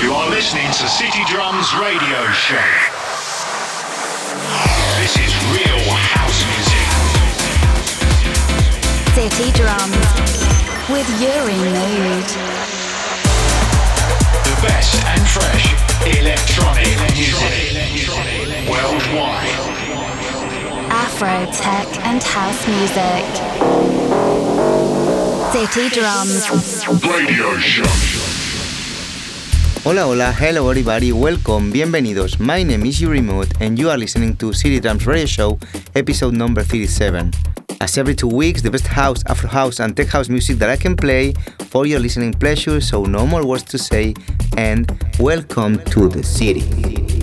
You are listening to City Drums Radio Show. This is real house music. City Drums with Uri Mood. The best and fresh electronic music worldwide. Afro, tech, and house music. City Drums Radio Show. Hola, hola, hello everybody, welcome, bienvenidos. My name is Uri Mood and you are listening to City Drums Radio Show, episode number 37. As every two weeks, the best house, afro house, and tech house music that I can play for your listening pleasure, so no more words to say, and welcome to the city.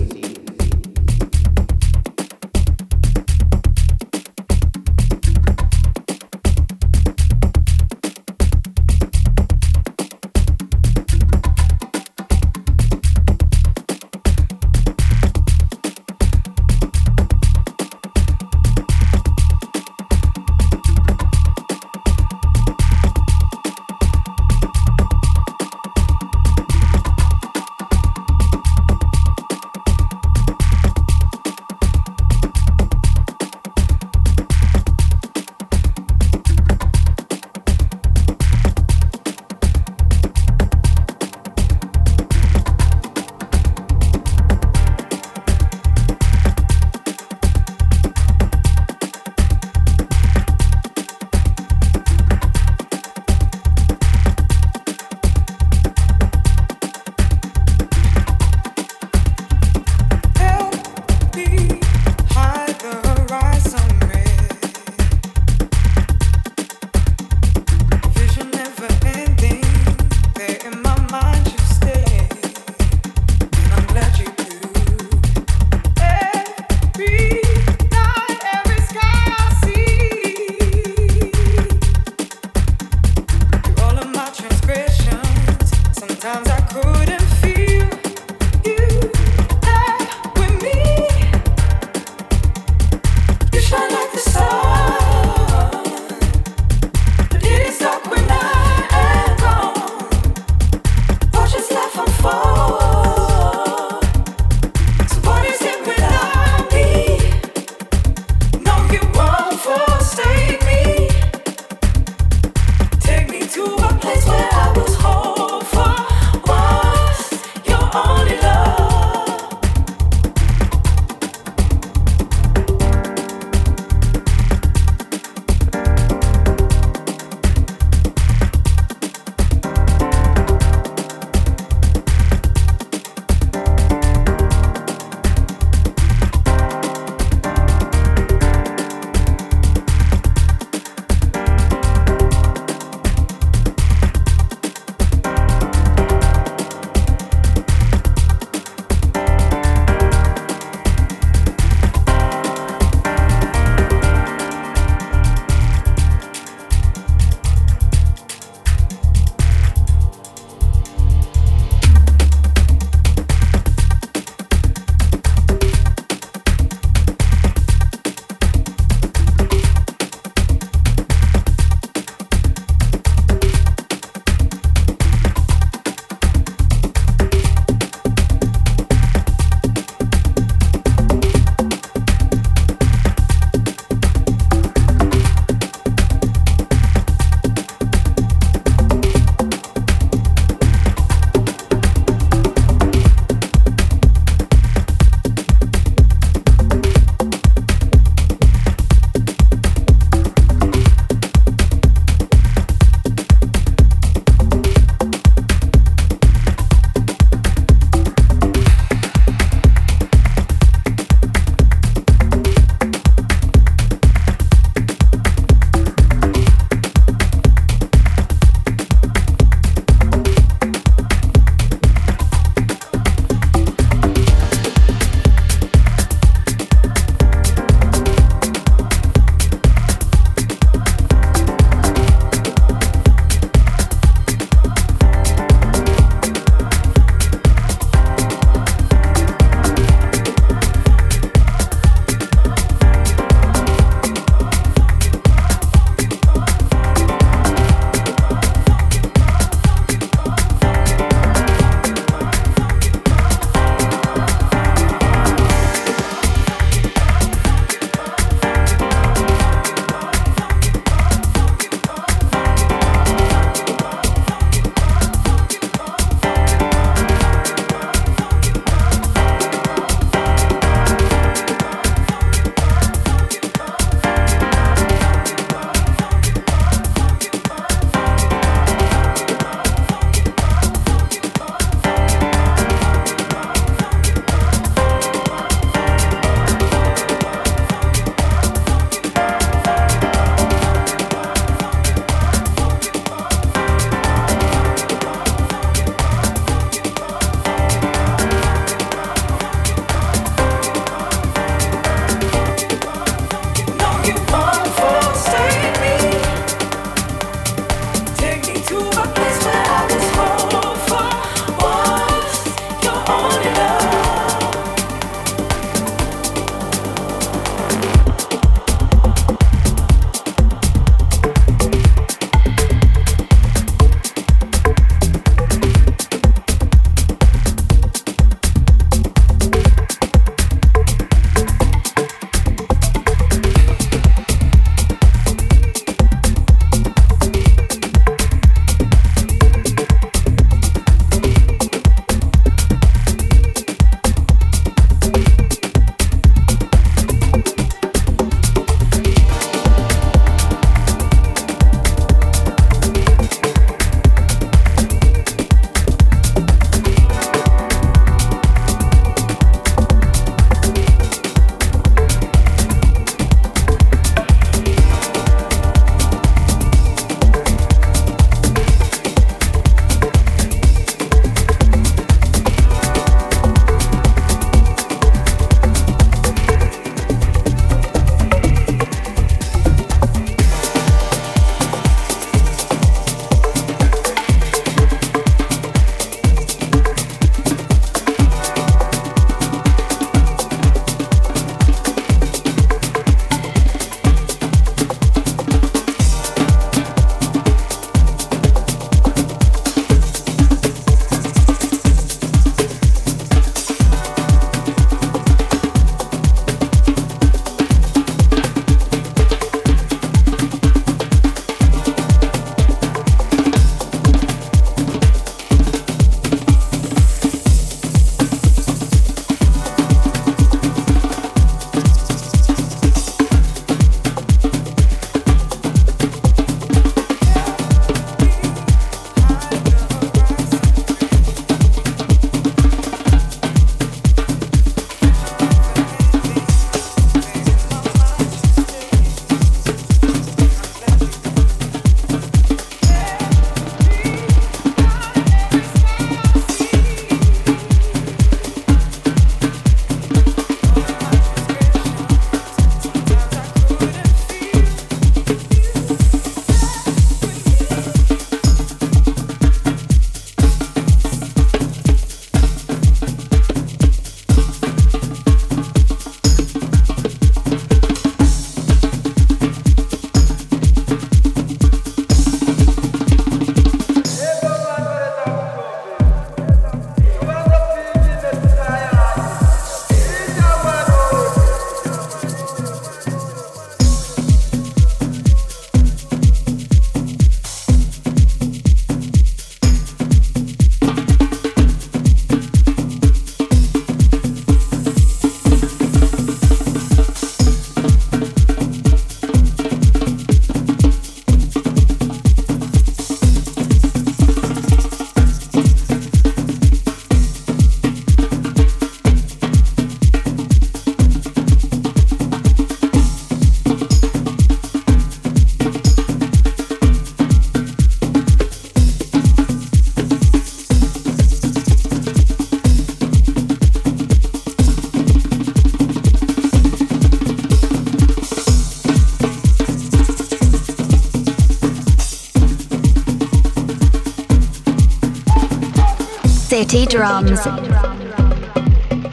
Drums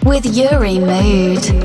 with Uri Mood.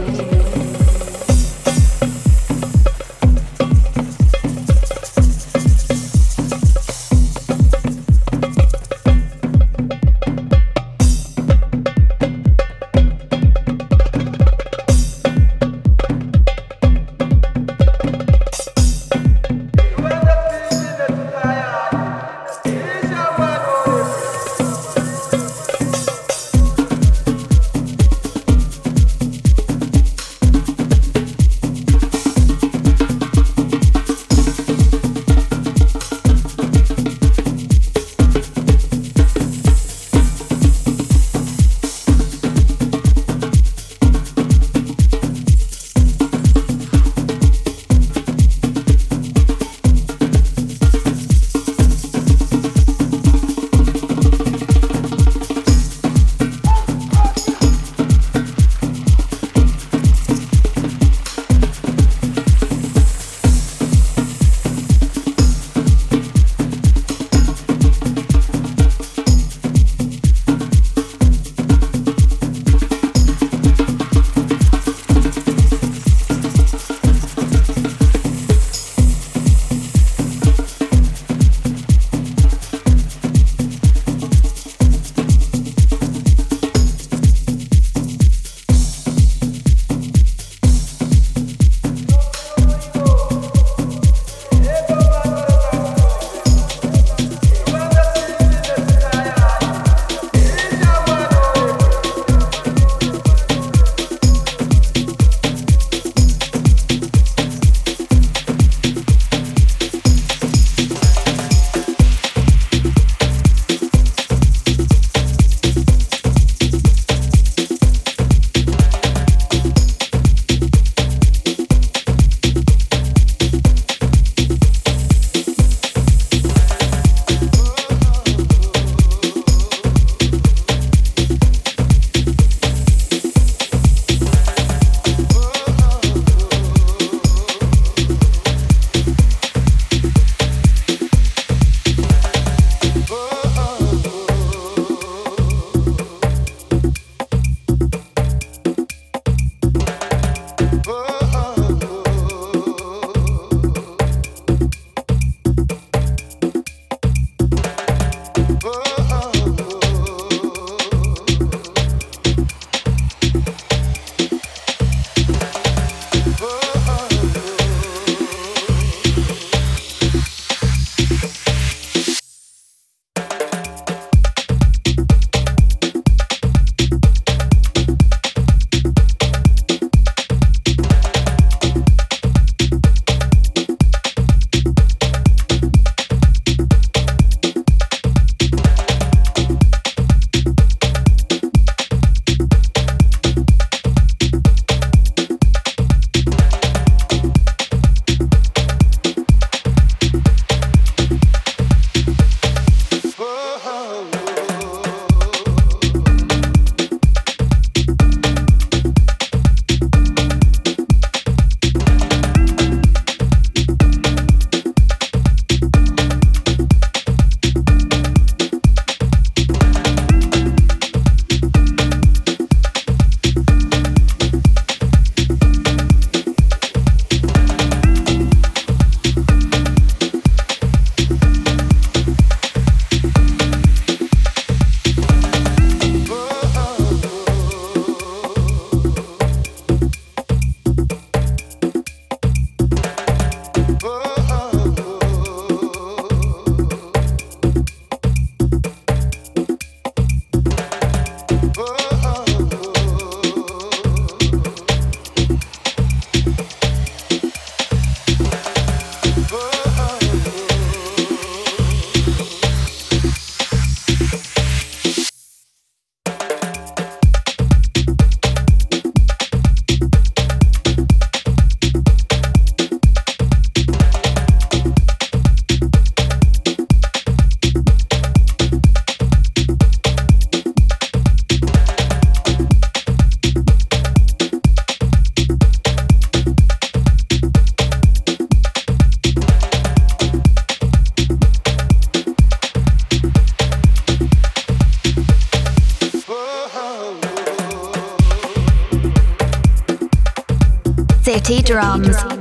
Drums.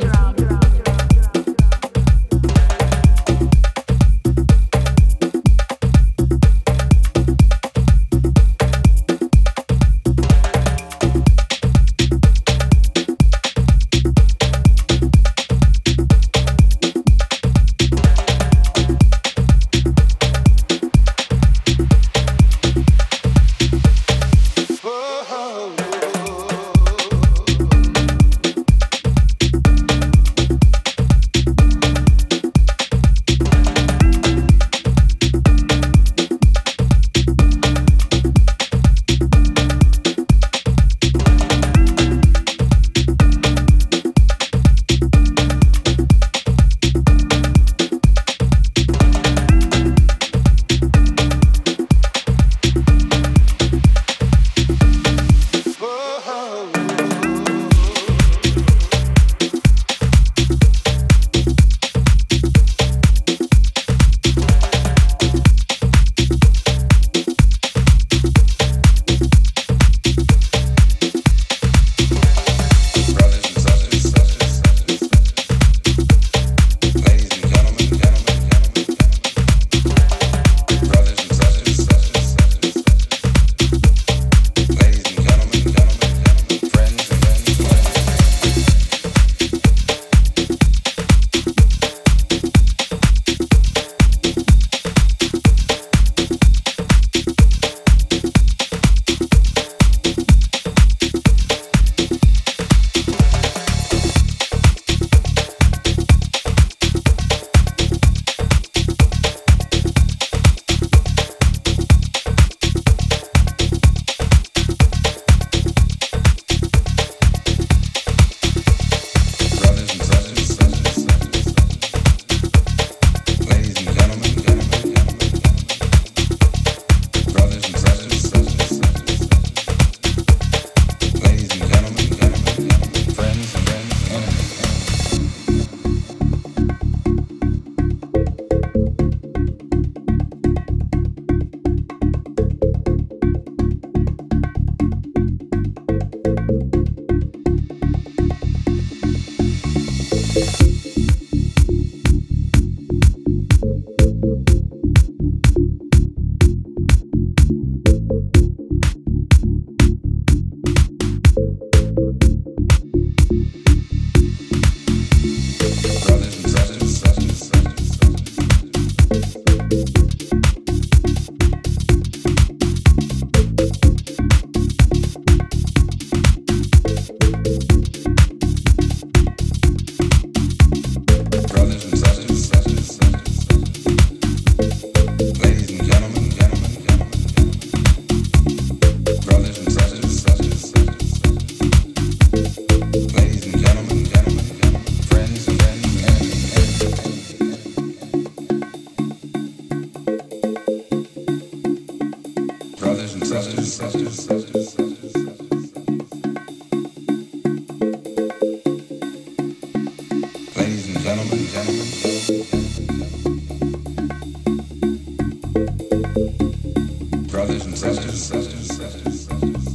sisters, sisters, sisters, sisters.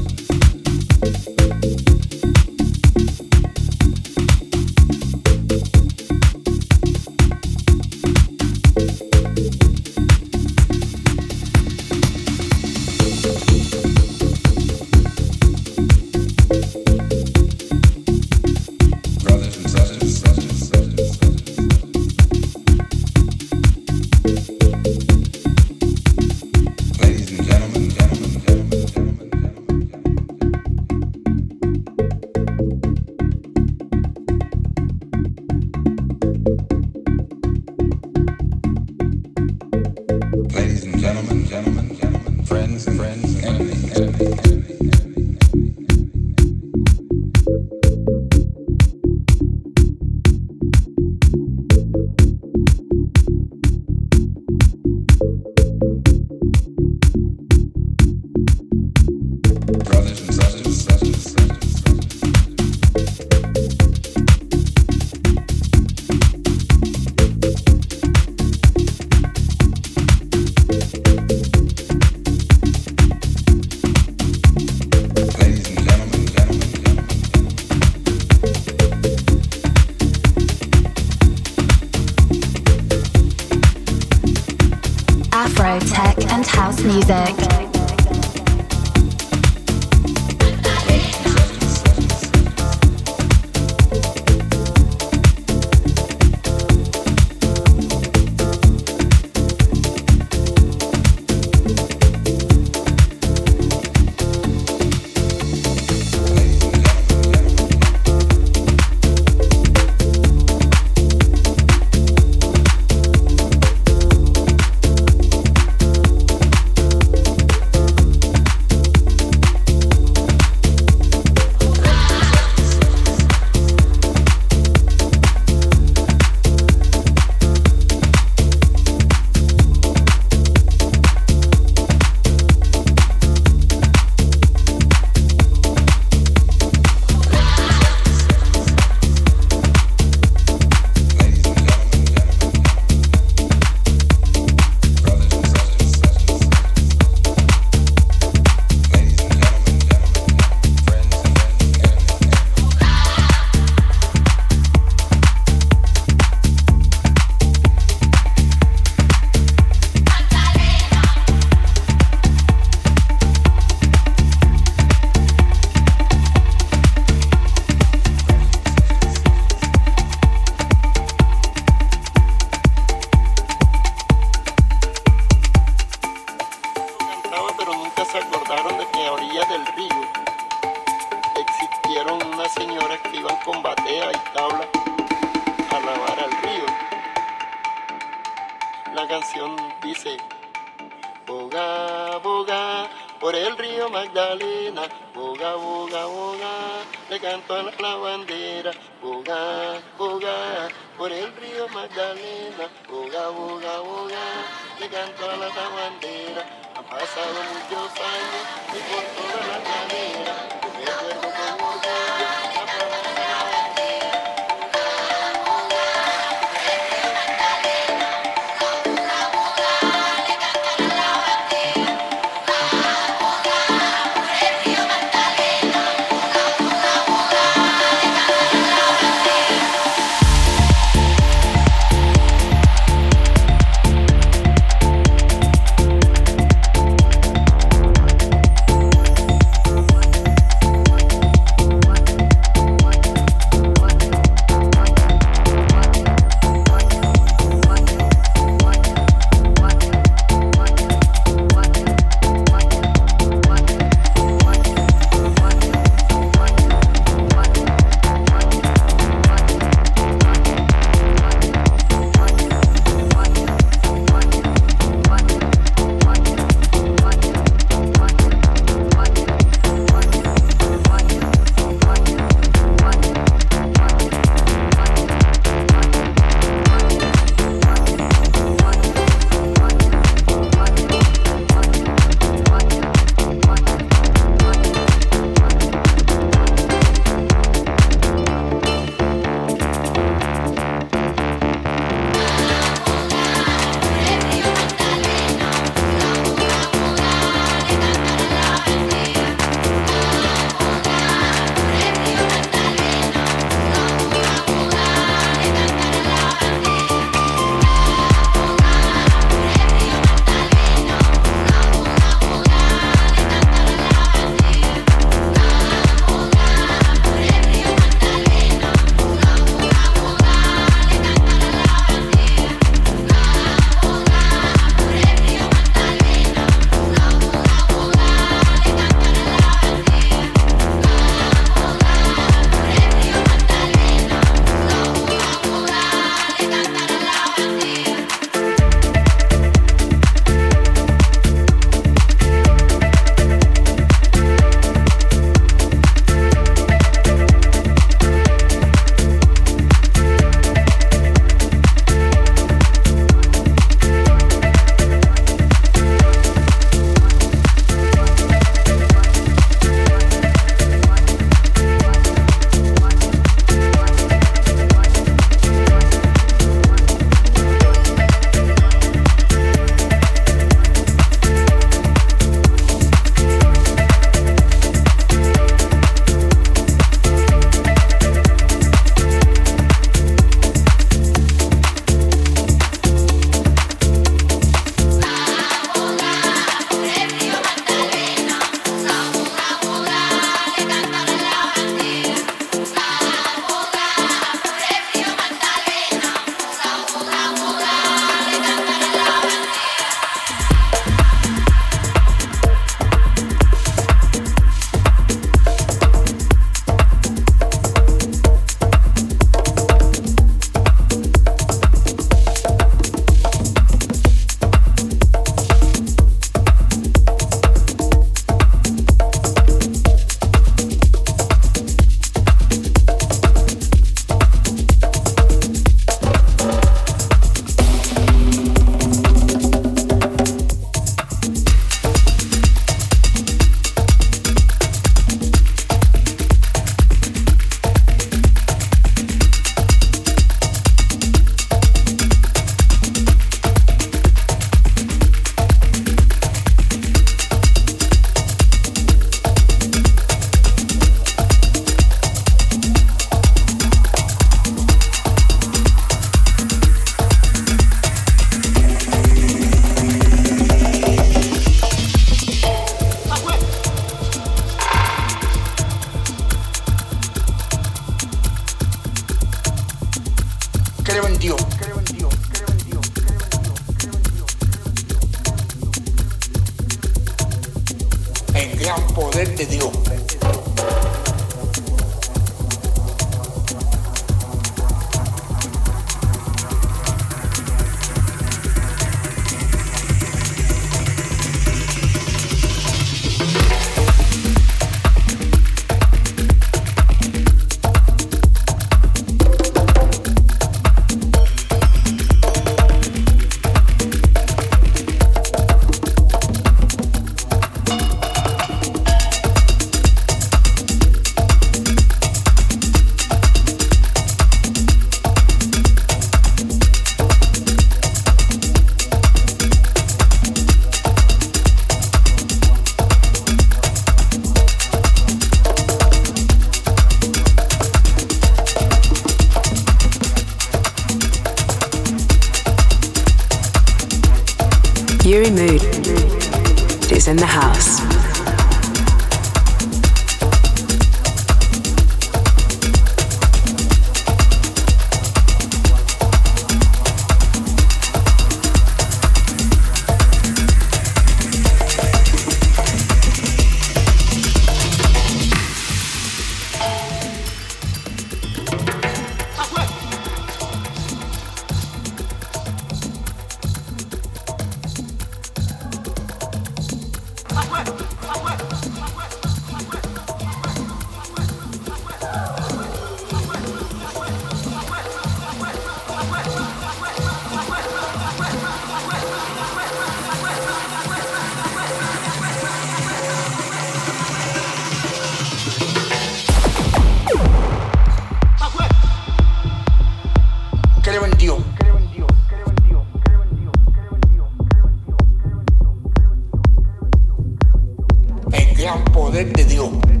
poder de Dios.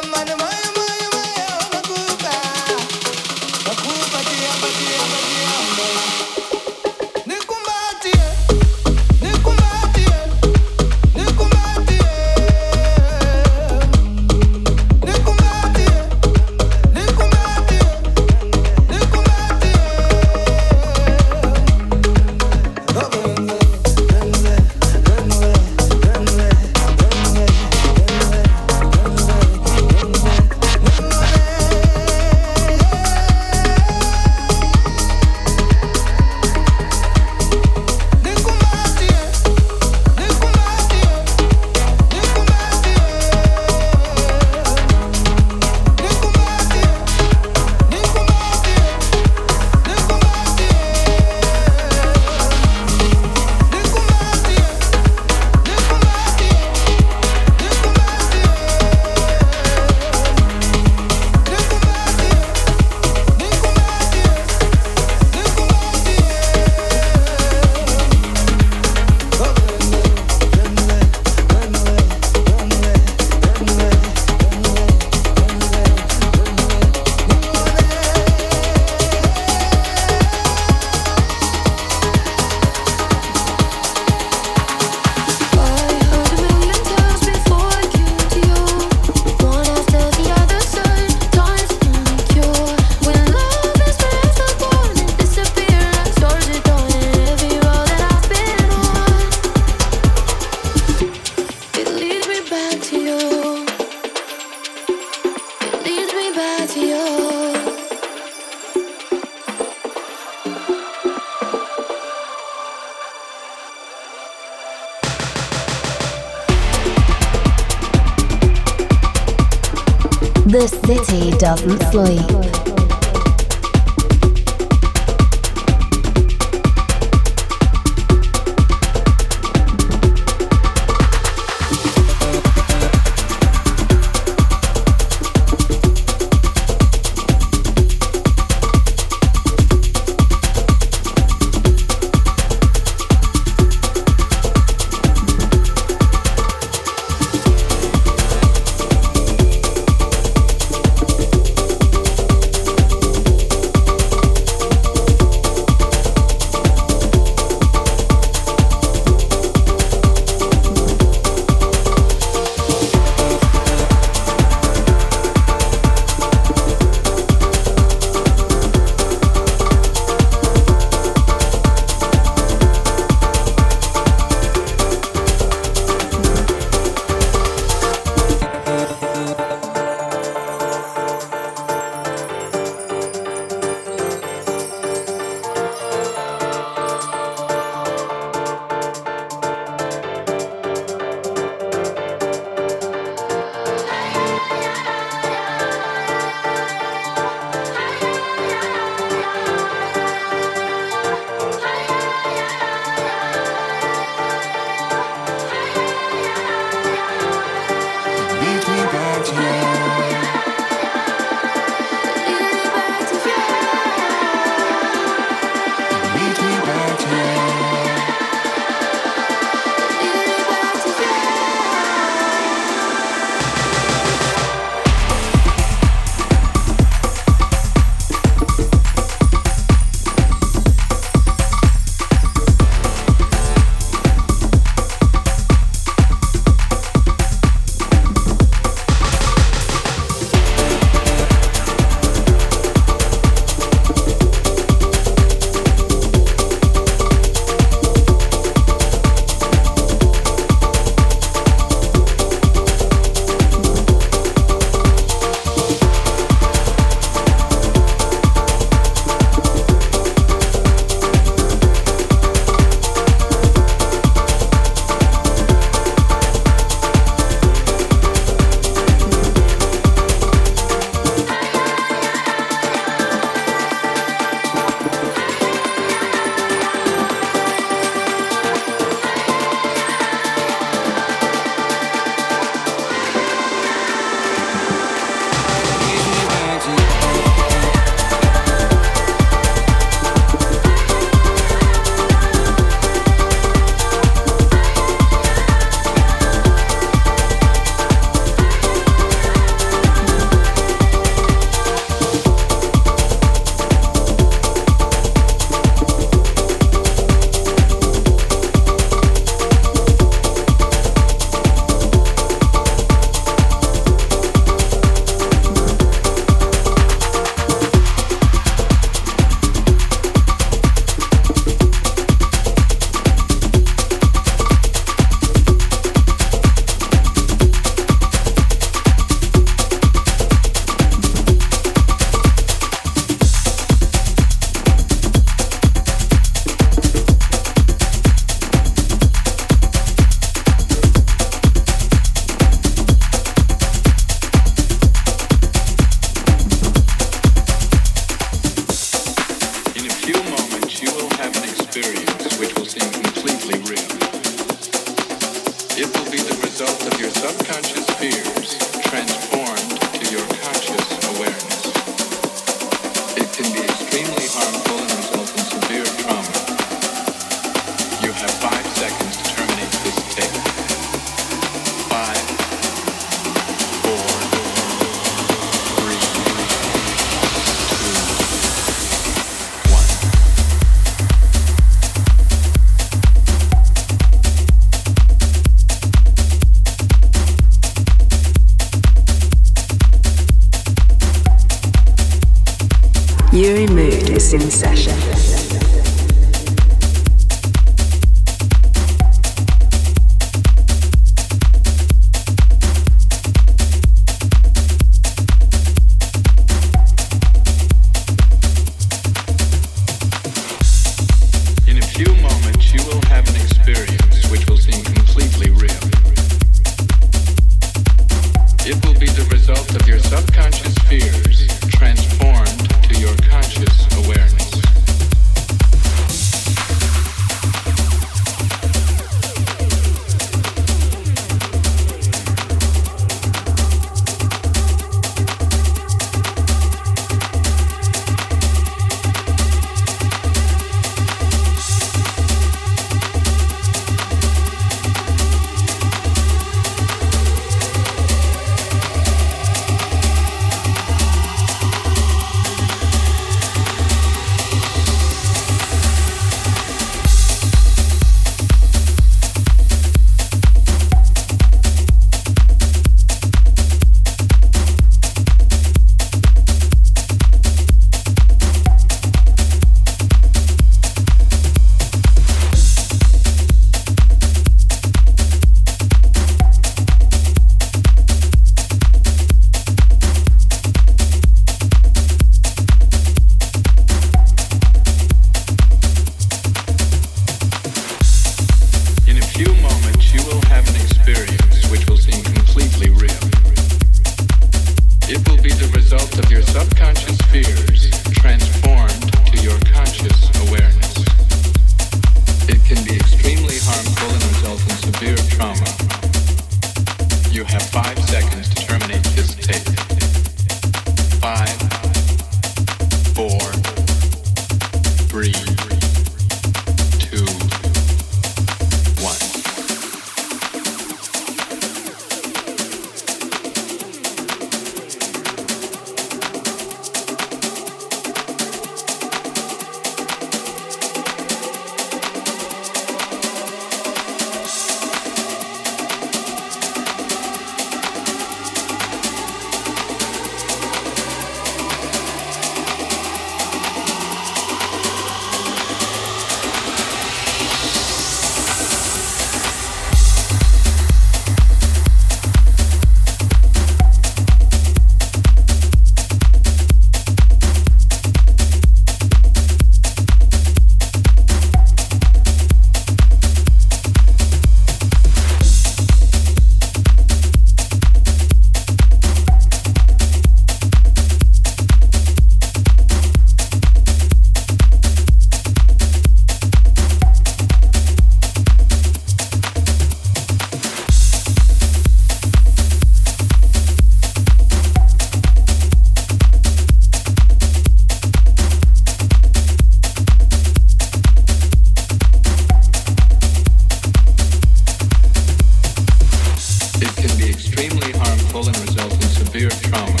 It can be extremely harmful and result in severe trauma.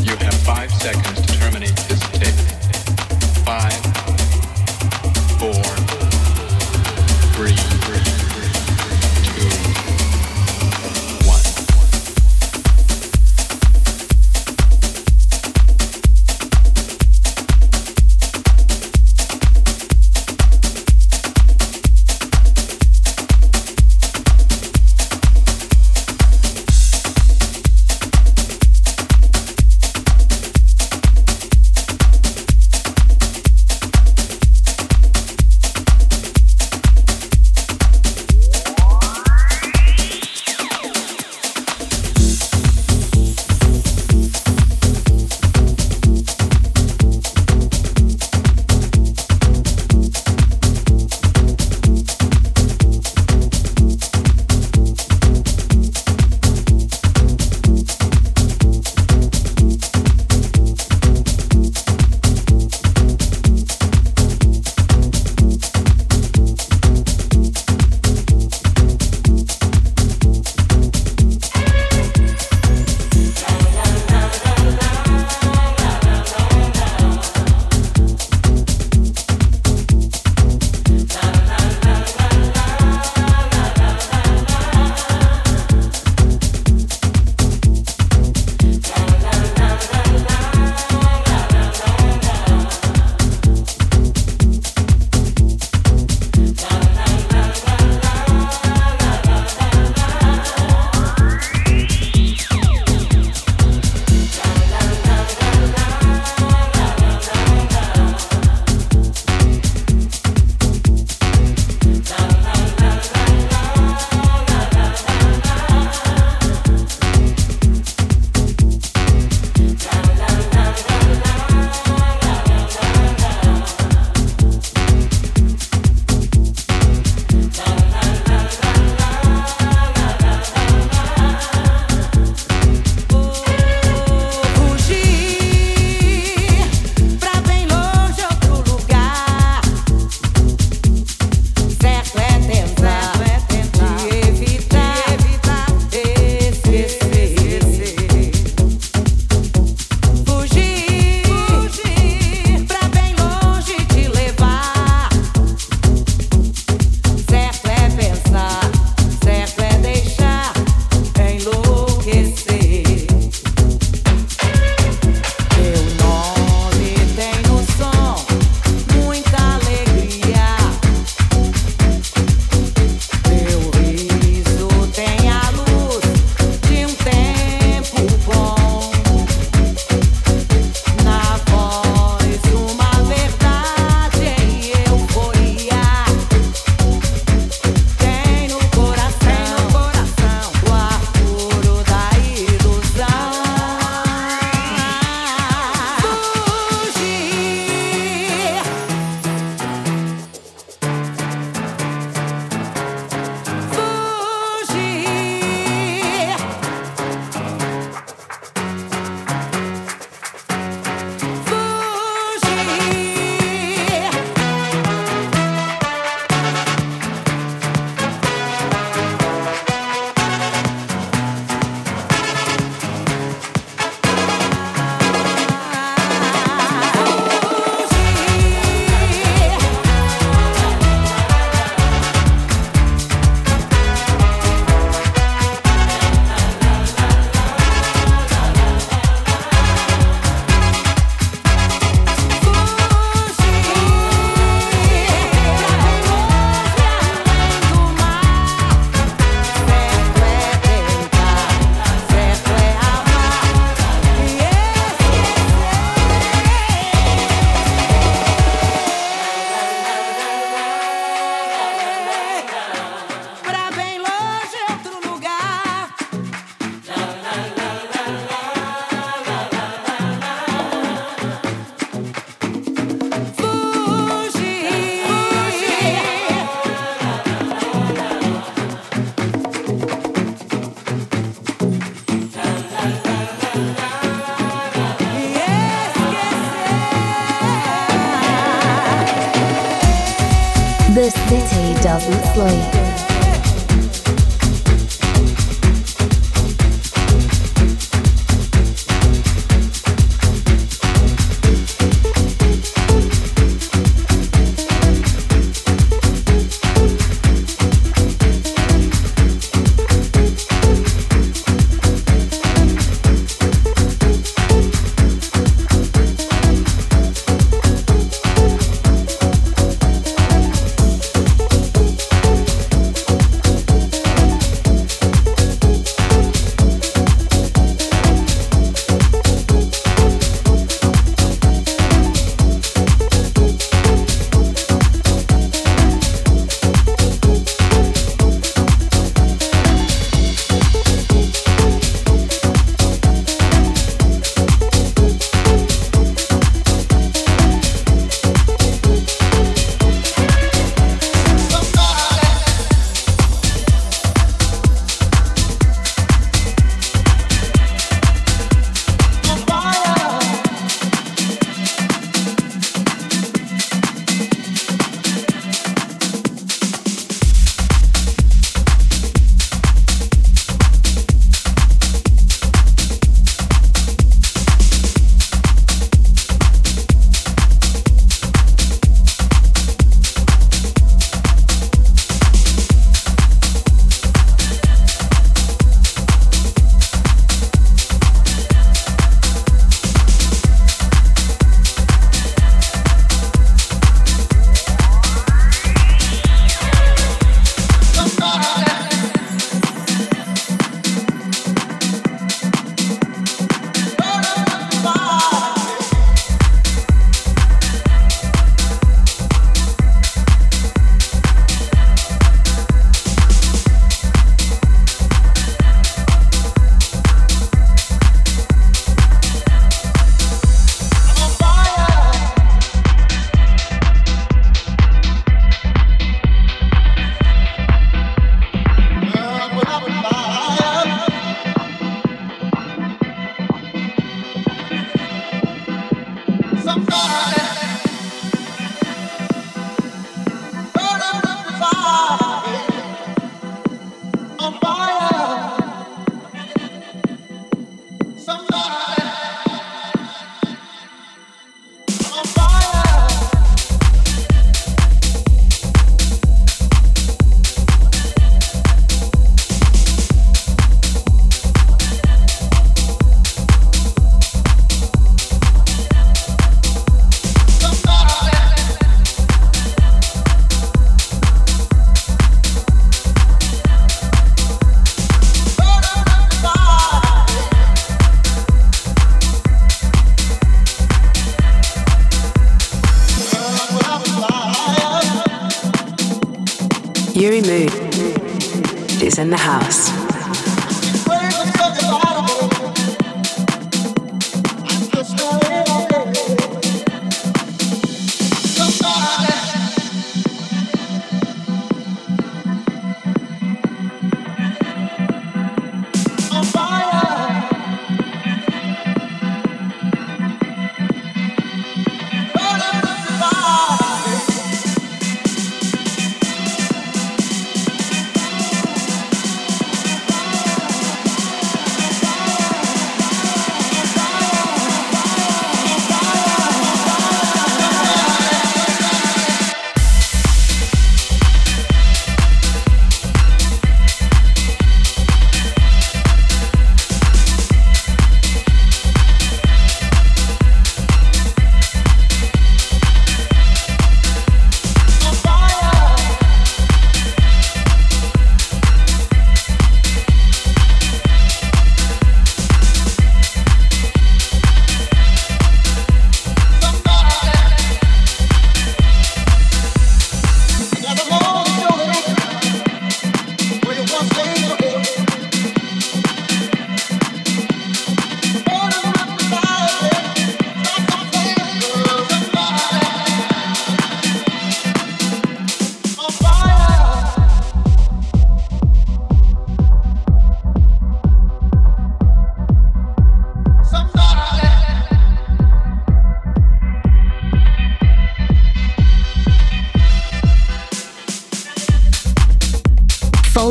You have five seconds to terminate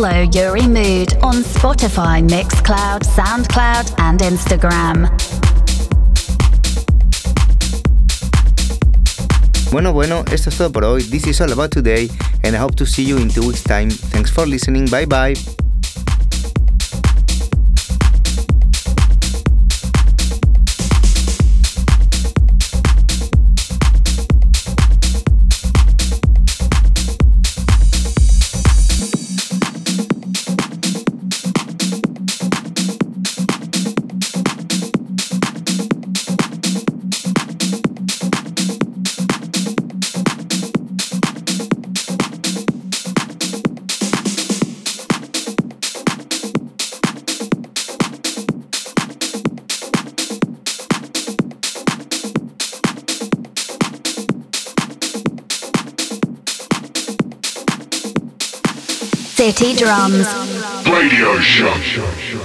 Follow Uri Mood on Spotify, Mixcloud, Soundcloud, and Instagram. Bueno, bueno, esto es todo por hoy. This is all about today, and I hope to see you in two weeks' time. Thanks for listening. Bye bye. Drums. Radio Show.